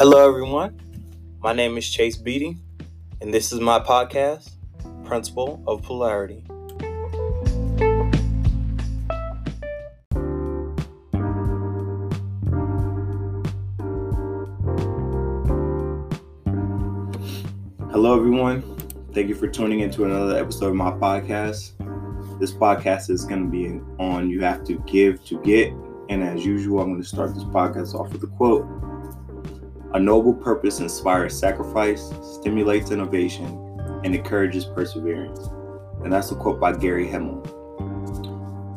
Hello, everyone. My name is Chase Beatty, and this is my podcast, Principle of Polarity. Hello, everyone. Thank you for tuning into another episode of my podcast. This podcast is going to be on You Have to Give to Get. And as usual, I'm going to start this podcast off with a quote A noble purpose inspires sacrifice, stimulates innovation, and encourages perseverance. And that's a quote by Gary Hamel.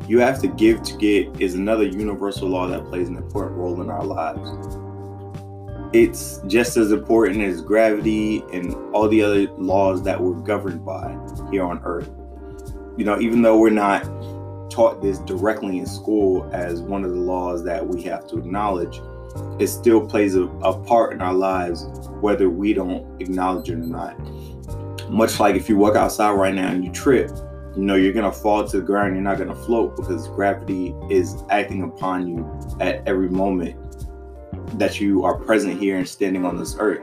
You have to give to get is another universal law that plays an important role in our lives it's just as important as gravity and all the other laws that we're governed by here on earth. You know, even though we're not taught this directly in school as one of the laws that we have to acknowledge, it still plays a, a part in our lives whether we don't acknowledge it or not. Much like if you walk outside right now and you trip, you know you're gonna fall to the ground you're not gonna float because gravity is acting upon you at every moment that you are present here and standing on this earth.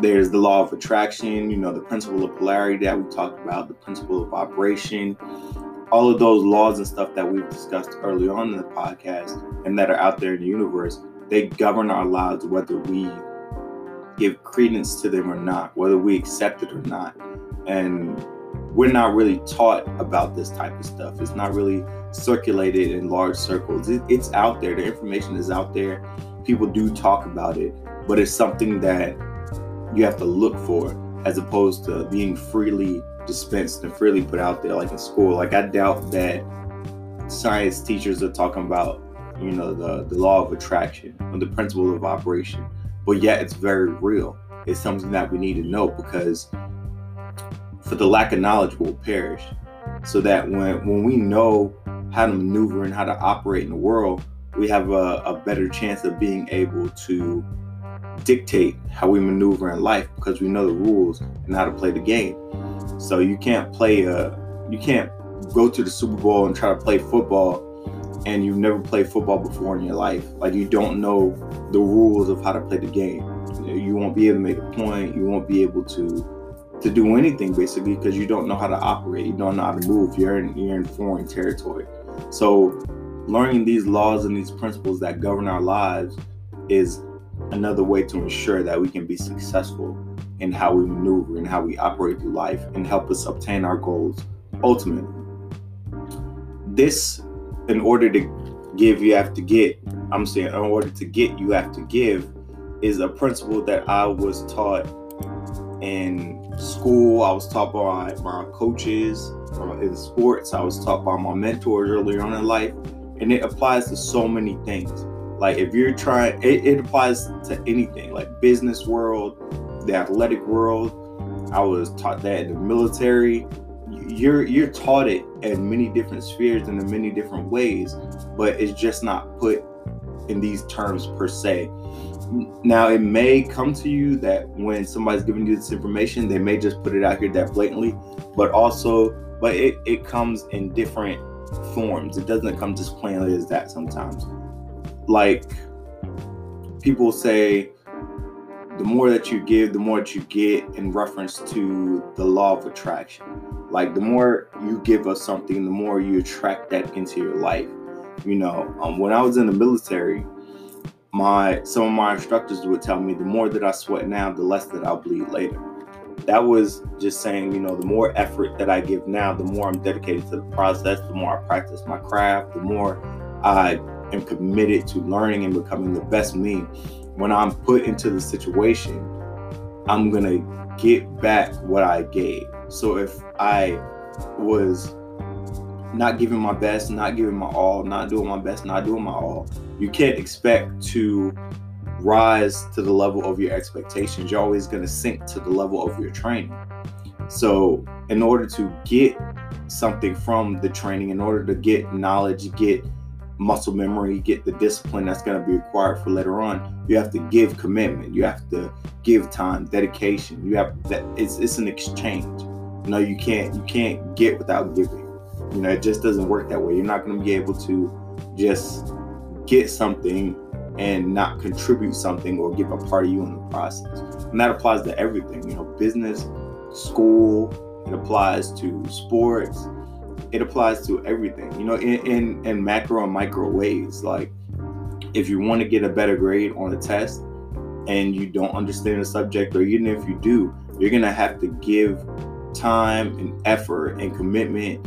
There's the law of attraction, you know, the principle of polarity that we talked about, the principle of vibration, all of those laws and stuff that we've discussed early on in the podcast and that are out there in the universe, they govern our lives whether we give credence to them or not, whether we accept it or not. And we're not really taught about this type of stuff. It's not really circulated in large circles. It, it's out there. The information is out there people do talk about it, but it's something that you have to look for as opposed to being freely dispensed and freely put out there like in school. Like I doubt that science teachers are talking about, you know, the, the law of attraction or the principle of vibration. But yet it's very real. It's something that we need to know because for the lack of knowledge will perish. So that when when we know how to maneuver and how to operate in the world, we have a, a better chance of being able to dictate how we maneuver in life because we know the rules and how to play the game. So you can't play a you can't go to the Super Bowl and try to play football and you've never played football before in your life. Like you don't know the rules of how to play the game. You, won't be able to make a point. You won't be able to to do anything basically because you don't know how to operate. You don't know how to move. You're in you're in foreign territory. So learning these laws and these principles that govern our lives is another way to ensure that we can be successful in how we maneuver and how we operate through life and help us obtain our goals ultimately. This, in order to give, you have to get. I'm saying, in order to get, you have to give, is a principle that I was taught in school. I was taught by my coaches uh, in sports. I was taught by my mentors earlier on in life and it applies to so many things. Like if you're trying, it, it applies to anything, like business world, the athletic world. I was taught that in the military. You're you're taught it in many different spheres and in many different ways, but it's just not put in these terms per se. Now it may come to you that when somebody's giving you this information, they may just put it out here that blatantly, but also, but it, it comes in different forms. It doesn't come just plainly as that sometimes. Like people say, the more that you give, the more that you get in reference to the law of attraction. Like the more you give us something, the more you attract that into your life. You know, um, when I was in the military, my some of my instructors would tell me the more that I sweat now, the less that I'll bleed later that was just saying, you know, the more effort that I give now, the more I'm dedicated to the process, the more I practice my craft, the more I am committed to learning and becoming the best me. When I'm put into the situation, I'm going to get back what I gave. So if I was not giving my best, not giving my all, not doing my best, not doing my all, you can't expect to rise to the level of your expectations. You're always going to sink to the level of your training. So, in order to get something from the training, in order to get knowledge, get muscle memory, get the discipline that's going to be required for later on, you have to give commitment. You have to give time, dedication. You have that. It's it's an exchange. You know, you can't you can't get without giving. You know, it just doesn't work that way. You're not going to be able to just get something and not contribute something or give a part of you in the process. And that applies to everything, you know, business, school, it applies to sports, it applies to everything, you know, in, in, in macro and micro ways. Like if you want to get a better grade on a test and you don't understand the subject, or even if you do, you're gonna have to give time and effort and commitment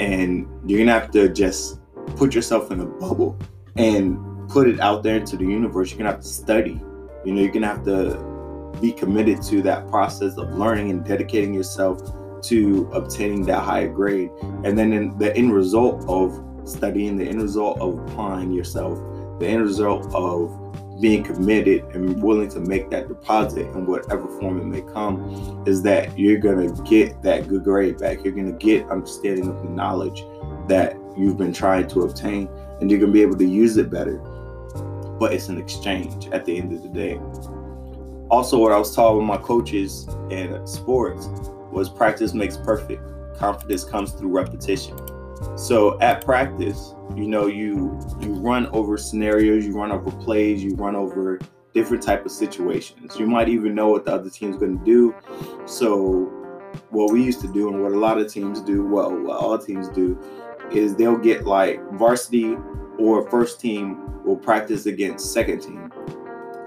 and you're gonna have to just put yourself in a bubble and put it out there into the universe. You're gonna have to study. You know, you're gonna have to be committed to that process of learning and dedicating yourself to obtaining that higher grade. And then in the end result of studying, the end result of applying yourself, the end result of being committed and willing to make that deposit in whatever form it may come is that you're going to get that good grade back. You're going to get understanding of the knowledge that you've been trying to obtain and you're going to be able to use it better. But it's an exchange at the end of the day. Also, what I was taught with my coaches in sports was practice makes perfect. Confidence comes through repetition. So at practice, you know, you you run over scenarios, you run over plays, you run over different type of situations. You might even know what the other team's going to do. So what we used to do and what a lot of teams do, well, what all teams do, is they'll get like varsity or first team will practice against second team.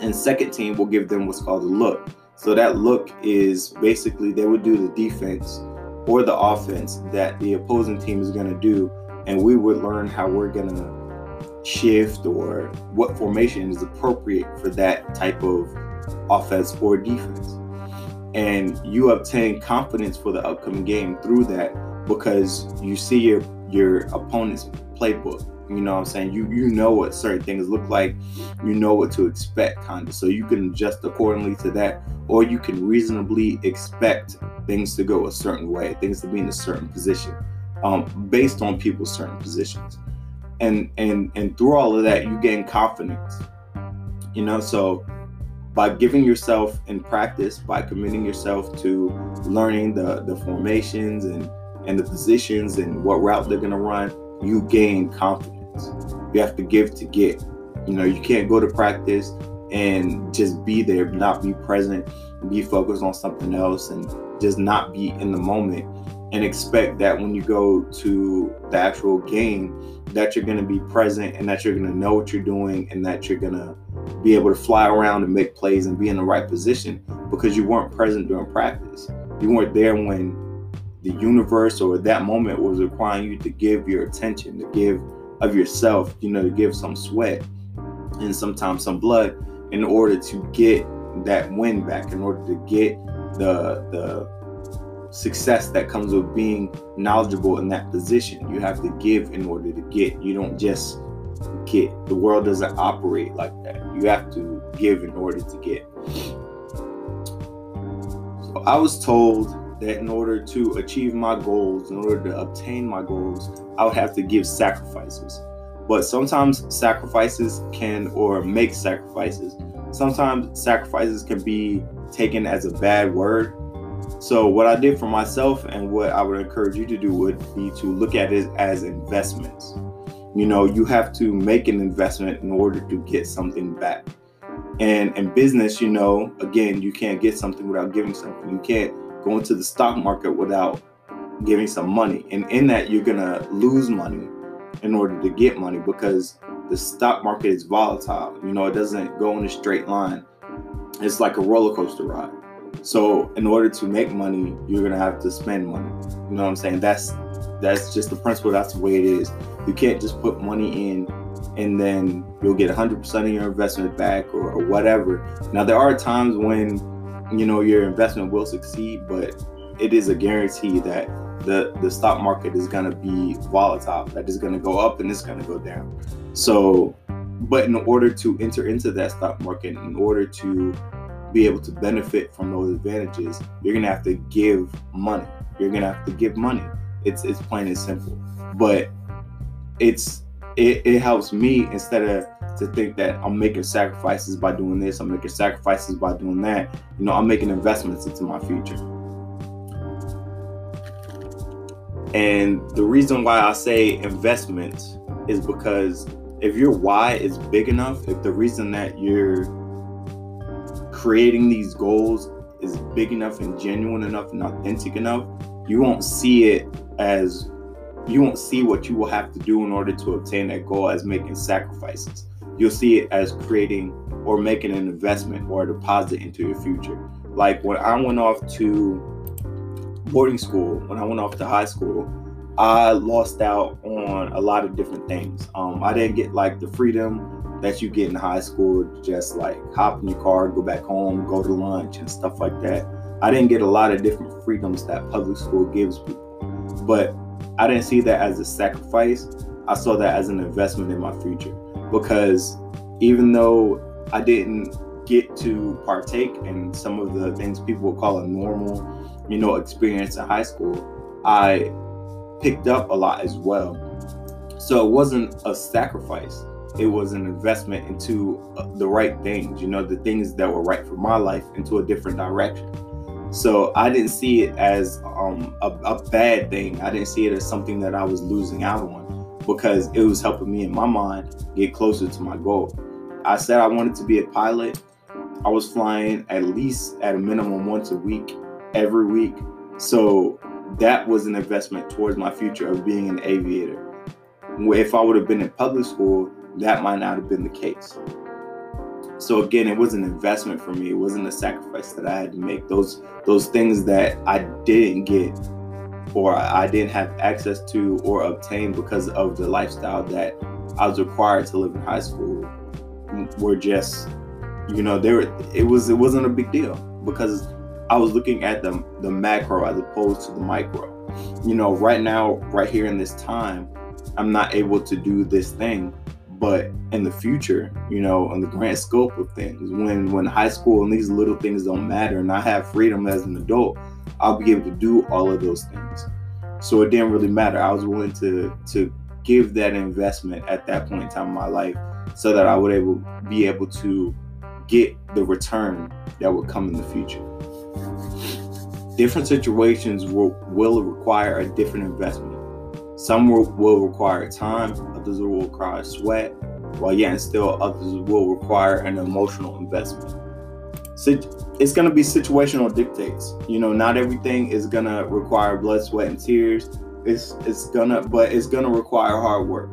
And second team will give them what's called a look. So that look is basically they would do the defense or the offense that the opposing team is going to do, and we would learn how we're going to shift or what formation is appropriate for that type of offense or defense. And you obtain confidence for the upcoming game through that because you see your your opponent's playbook you know what I'm saying? You you know what certain things look like, you know what to expect, kind of. So you can adjust accordingly to that, or you can reasonably expect things to go a certain way, things to be in a certain position, um, based on people's certain positions. And and and through all of that, you gain confidence. You know, so by giving yourself in practice, by committing yourself to learning the the formations and and the positions and what route they're gonna run, you gain confidence. You have to give to get. You know, you can't go to practice and just be there, not be present, be focused on something else, and just not be in the moment and expect that when you go to the actual game that you're going to be present and that you're going to know what you're doing and that you're going to be able to fly around and make plays and be in the right position because you weren't present during practice. You weren't there when the universe or that moment was requiring you to give your attention, to give of yourself, you know, to give some sweat and sometimes some blood in order to get that win back, in order to get the the success that comes with being knowledgeable in that position. You have to give in order to get. You don't just get. The world doesn't operate like that. You have to give in order to get. So I was told that in order to achieve my goals, in order to obtain my goals, I would have to give sacrifices. But sometimes sacrifices can, or make sacrifices, sometimes sacrifices can be taken as a bad word. So, what I did for myself and what I would encourage you to do would be to look at it as investments. You know, you have to make an investment in order to get something back. And in business, you know, again, you can't get something without giving something. You can't go into the stock market without giving some money. And in that, you're going to lose money in order to get money because the stock market is volatile. You know, it doesn't go in a straight line, it's like a roller coaster ride. So, in order to make money, you're going to have to spend money. You know what I'm saying? That's that's just the principle. That's the way it is. You can't just put money in and then you'll get 100% of your investment back or, or whatever. Now, there are times when you know your investment will succeed, but it is a guarantee that the the stock market is going to be volatile. That is going to go up and it's going to go down. So, but in order to enter into that stock market, in order to be able to benefit from those advantages, you're going to have to give money. You're going to have to give money. It's it's plain and simple. But it's it, it helps me instead of to think that I'm making sacrifices by doing this, I'm making sacrifices by doing that. You know, I'm making investments into my future. And the reason why I say investments is because if your why is big enough, if the reason that you're creating these goals is big enough and genuine enough and authentic enough, you won't see it as you won't see what you will have to do in order to obtain that goal as making sacrifices. You'll see it as creating or making an investment or a deposit into your future. Like when I went off to boarding school, when I went off to high school, I lost out on a lot of different things. Um, I didn't get like the freedom that you get in high school, just like hop in your car, go back home, go to lunch, and stuff like that. I didn't get a lot of different freedoms that public school gives people. But I didn't see that as a sacrifice. I saw that as an investment in my future because even though I didn't get to partake in some of the things people would call a normal, you know, experience in high school, I picked up a lot as well. So it wasn't a sacrifice. It was an investment into uh, the right things, you know, the things that were right for my life into a different direction. So I didn't see it as um, a, a bad thing. I didn't see it as something that I was losing out on because it was helping me in my mind get closer to my goal. I said I wanted to be a pilot. I was flying at least at a minimum once a week, every week. So that was an investment towards my future of being an aviator. If I would have been in public school, that might not have been the case. So again, it was an investment for me. It wasn't a sacrifice that I had to make. Those those things that I didn't get or I didn't have access to or obtain because of the lifestyle that I was required to live in high school mm, were just you know there it was it wasn't a big deal because I was looking at the the macro as opposed to the micro. You know, right now, right here in this time, I'm not able to do this thing, but in the future, you know, in the grand scope of things, when when high school and these little things don't matter, and I have freedom as an adult, I'll be able to do all of those things. So it didn't really matter. I was willing to to give that investment at that point in time in my life, so that I would able be able to get the return that would come in the future different situations will, will require a different investment. Some will, will require time, others will require sweat, while yet and still others will require an emotional investment. It's going to be situational dictates. You know, not everything is going to require blood, sweat, and tears. It's it's gonna, but it's gonna require hard work.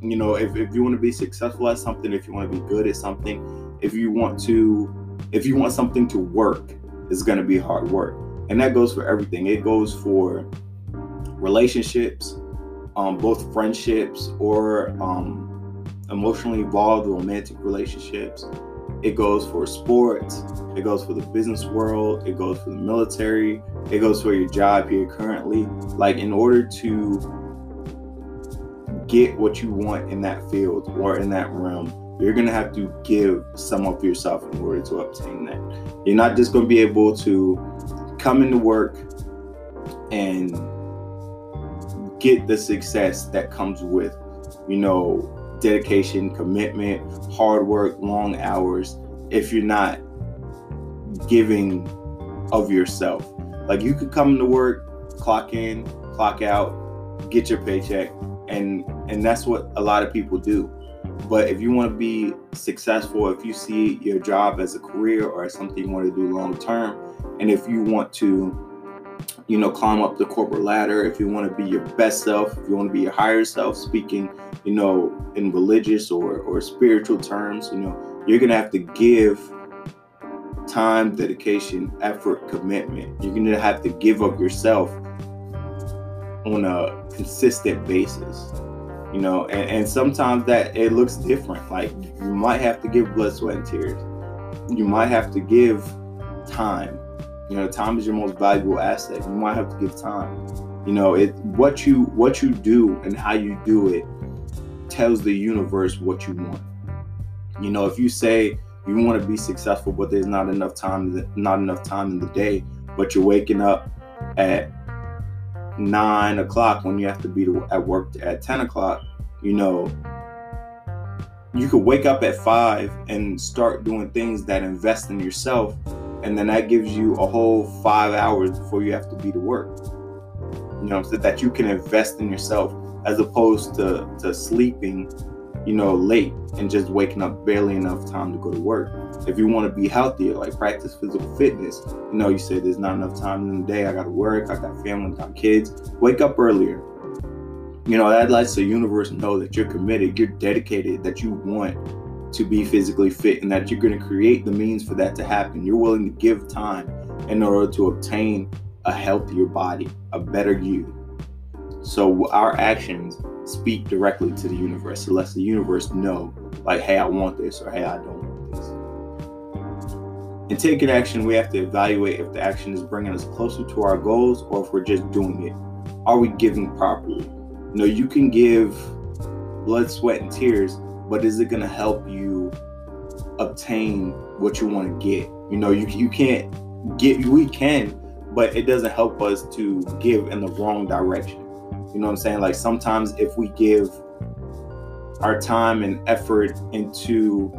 You know, if, if you want to be successful at something, if you want to be good at something, if you want to, if you want something to work, it's to be hard work and that goes for everything. It goes for relationships, um, both friendships or um, emotionally involved romantic relationships. It goes for sports. It goes for the business world. It goes for the military. It goes for your job here currently. Like, in order to get what you want in that field or in that realm, you're going to have to give some of yourself in order to obtain that. You're not just going to be able to come into work and get the success that comes with, you know, dedication, commitment, hard work, long hours, if you're not giving of yourself. Like you could come to work, clock in, clock out, get your paycheck, and and that's what a lot of people do. But if you want to be successful, if you see your job as a career or as something you want to do long term, and if you want to, you know, climb up the corporate ladder, if you want to be your best self, if you want to be your higher self, speaking, you know, in religious or, or spiritual terms, you know, you're going to have to give time, dedication, effort, commitment. You're going to have to give up yourself on a consistent basis you know and, and, sometimes that it looks different. Like you might have to give blood sweat and tears. You might have to give time you know, time is your most valuable asset. You might have to give time. You know, it what you what you do and how you do it tells the universe what you want. You know, if you say you want to be successful, but there's not enough time, not enough time in the day, but you're waking up at nine o'clock when you have to be at work at ten o'clock, you know, you could wake up at five and start doing things that invest in yourself and then that gives you a whole five hours before you have to be to work. You know, so that you can invest in yourself as opposed to to sleeping you know, late and just waking up barely enough time to go to work. If you want to be healthier, like practice physical fitness, you know, you say there's not enough time in the day. I got to work. I got family, I got kids. Wake up earlier. You know, that lets the universe know that you're committed, you're dedicated, that you want to be physically fit, and that you're going to create the means for that to happen. You're willing to give time in order to obtain a healthier body, a better you. So our actions speak directly to the universe. It lets the universe know, like, hey, I want this, or hey, I don't want this. In taking action, we have to evaluate if the action is bringing us closer to our goals or if we're just doing it. Are we giving properly? You know, you can give blood, sweat, and tears, but is it going to help you obtain what you want to get? You know, you, you can't get, we can, but it doesn't help us to give in the wrong direction you know what I'm saying? Like sometimes if we give our time and effort into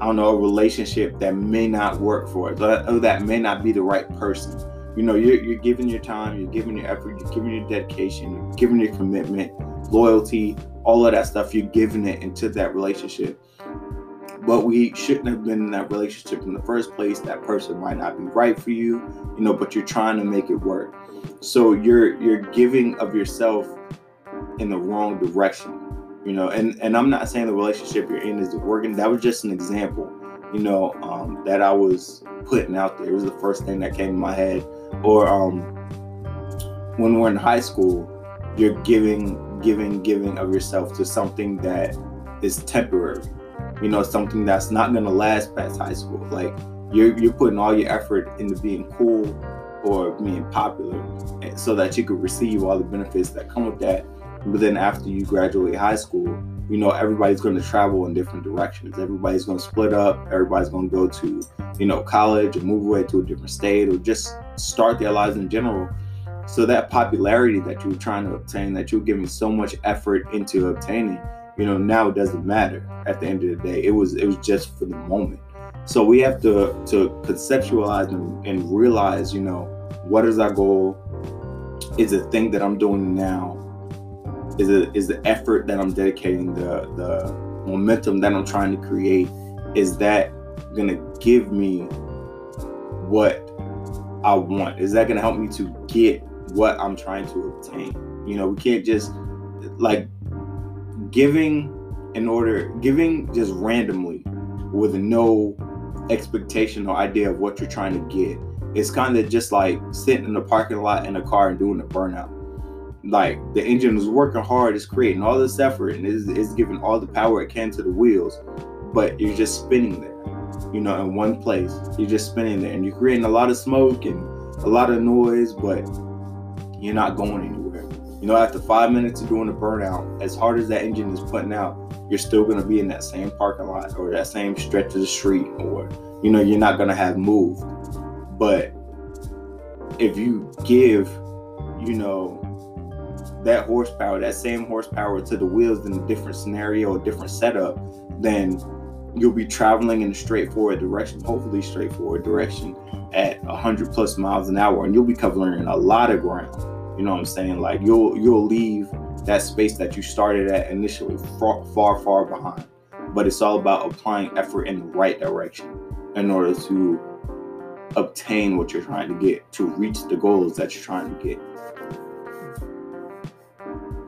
I don't know, a relationship that may not work for us, or that may not be the right person. You know, you're, you're giving your time, you're giving your effort, you're giving your dedication, you're giving your commitment, loyalty, all of that stuff, you're giving it into that relationship. But we shouldn't have been in that relationship in the first place. That person might not be right for you, you know, but you're trying to make it work. So you're you're giving of yourself in the wrong direction, you know. And and I'm not saying the relationship you're in is working. That was just an example, you know, um, that I was putting out there. It was the first thing that came to my head. Or um, when we're in high school, you're giving, giving, giving of yourself to something that is temporary. You know, something that's not gonna last past high school. Like you're you're putting all your effort into being cool or being popular so that you could receive all the benefits that come with that. But then after you graduate high school, you know, everybody's going to travel in different directions. Everybody's going to split up. Everybody's going to go to, you know, college or move away to a different state or just start their lives in general. So that popularity that you were trying to obtain, that you were giving so much effort into obtaining, you know, now it doesn't matter at the end of the day. It was it was just for the moment. So we have to to conceptualize and, and realize, you know, what is our goal? Is the thing that I'm doing now? Is it is the effort that I'm dedicating, the the momentum that I'm trying to create? Is that gonna give me what I want? Is that gonna help me to get what I'm trying to obtain? You know, we can't just like giving in order giving just randomly with no expectation or idea of what you're trying to get it's kind of just like sitting in the parking lot in a car and doing a burnout. Like the engine is working hard, it's creating all this effort and it's, it's giving all the power it can to the wheels, but you're just spinning there, you know, in one place. You're just spinning there and you're creating a lot of smoke and a lot of noise, but you're not going anywhere. You know, after five minutes of doing a burnout, as hard as that engine is putting out, you're still going to be in that same parking lot or that same stretch of the street, or, you know, you're not going to have moved but if you give, you know, that horsepower, that same horsepower to the wheels in a different scenario, a different setup, then you'll be traveling in a straightforward direction, hopefully straightforward direction at 100 plus miles an hour and you'll be covering a lot of ground. You know what I'm saying? Like you'll you'll leave that space that you started at initially far far far behind. But it's all about applying effort in the right direction in order to obtain what you're trying to get, to reach the goals that you're trying to get.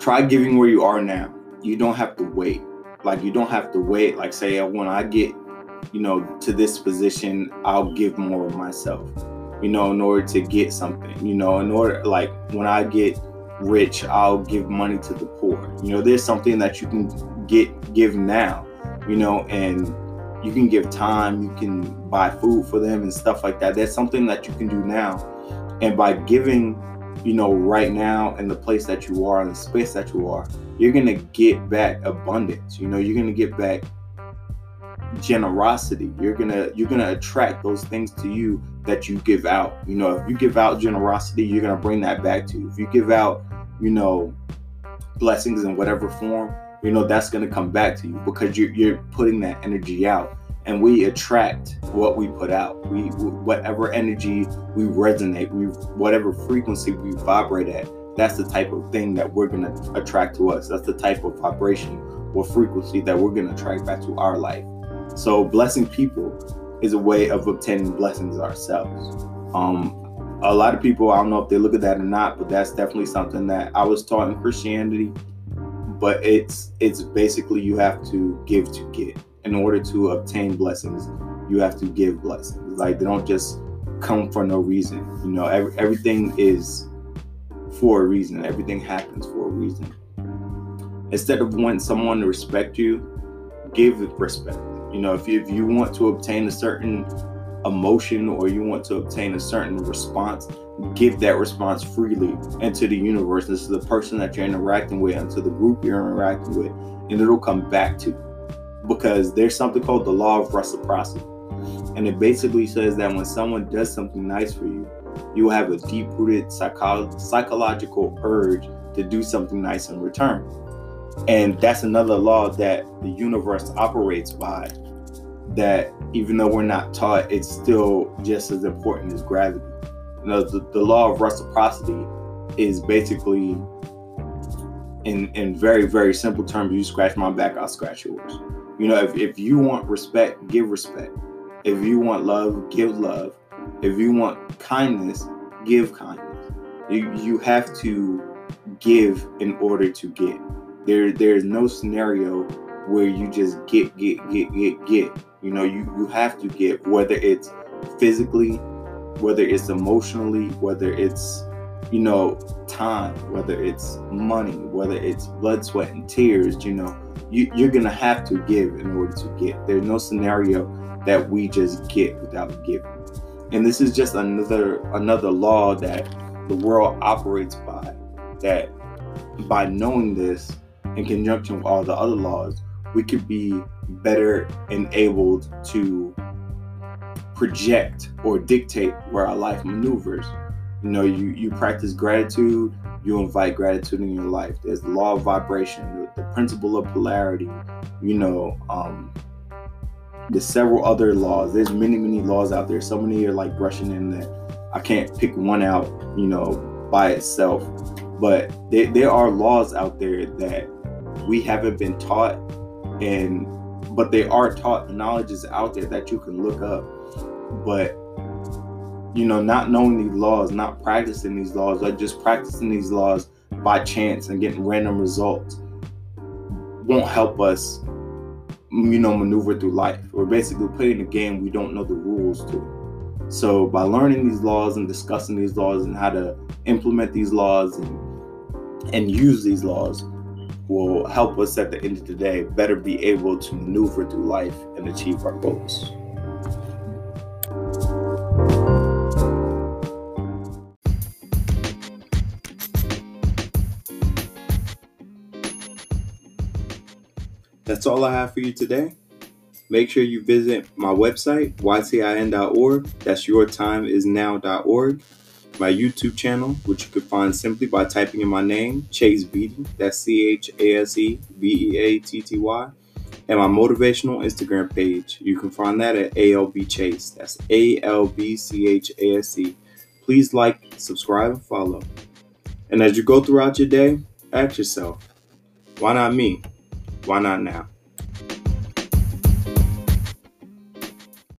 Try giving where you are now. You don't have to wait. Like you don't have to wait. Like say when I get, you know, to this position, I'll give more of myself. You know, in order to get something. You know, in order like when I get rich, I'll give money to the poor. You know, there's something that you can get give now. You know, and you can give time, you can buy food for them and stuff like that. That's something that you can do now. And by giving, you know, right now in the place that you are, in the space that you are, you're going to get back abundance. You know, you're going to get back generosity. You're to you're to attract those things to you that you give out. You know, if you give out generosity, you're going to bring that back to you. If you give out, you know, blessings in whatever form, you know that's going to come back to you because you're, you're putting that energy out and we attract what we put out we whatever energy we resonate we whatever frequency we vibrate at that's the type of thing that we're to attract to us that's the type of vibration or frequency that we're to attract back to our life. So, blessing people is a way of obtaining blessings ourselves. Um, a lot of people, I don't know if they look at that or not, but that's definitely something that I was taught in Christianity. But it's it's basically you have to give to get. In order to obtain blessings, you have to give blessings. Like they don't just come for no reason. You know, every, everything is for a reason. Everything happens for a reason. Instead of wanting someone to respect you, give respect. You know, if you, if you want to obtain a certain emotion or you want to obtain a certain response, give that response freely into the universe, into the person that you're interacting with, into the group you're interacting with, and it'll come back to you. Because there's something called the law of reciprocity. And it basically says that when someone does something nice for you, you will have a deep rooted psycho- psychological urge to do something nice in return. And that's another law that the universe operates by that even though we're not taught, it's still just as important as gravity. You know, the, the law of reciprocity is basically, in in very very simple terms, you scratch my back, I'll scratch yours. You know, if, if you want respect, give respect. If you want love, give love. If you want kindness, give kindness. You you have to give in order to get. There there is no scenario where you just get get get get get you know, you, you have to give, whether it's physically, whether it's emotionally, whether it's, you know, time, whether it's money, whether it's blood, sweat, and tears, you know, you, you're going to have to give in order to get. There's no scenario that we just get without giving. And this is just another another law that the world operates by that by knowing this in conjunction with all the other laws, we could be better enabled to project or dictate where our life maneuvers. You know, you, you practice gratitude, you invite gratitude in your life. There's the law of vibration, the, principle of polarity, you know, um, there's several other laws. There's many, many laws out there. So many are like brushing in that I can't pick one out, you know, by itself. But there, there are laws out there that we haven't been taught and but they are taught knowledge is out there that you can look up. But you know not knowing these laws not practicing these laws or just practicing these laws by chance and getting random results won't help us you know maneuver through life. We're basically playing a game we don't know the rules to. So by learning these laws and discussing these laws and how to implement these laws and and use these laws will help us at the end of the day better be able to maneuver through life and achieve our goals. That's all I have for you today. Make sure you visit my website, ytin.org. That's yourtimeisnow.org my YouTube channel, which you can find simply by typing in my name, Chase Beatty. That's C H A S E B E A T T Y. And my motivational Instagram page. You can find that at ALB Chase. That's A L B C H A S E. Please like, subscribe, and follow. And as you go throughout your day, ask yourself, why not me? Why not now?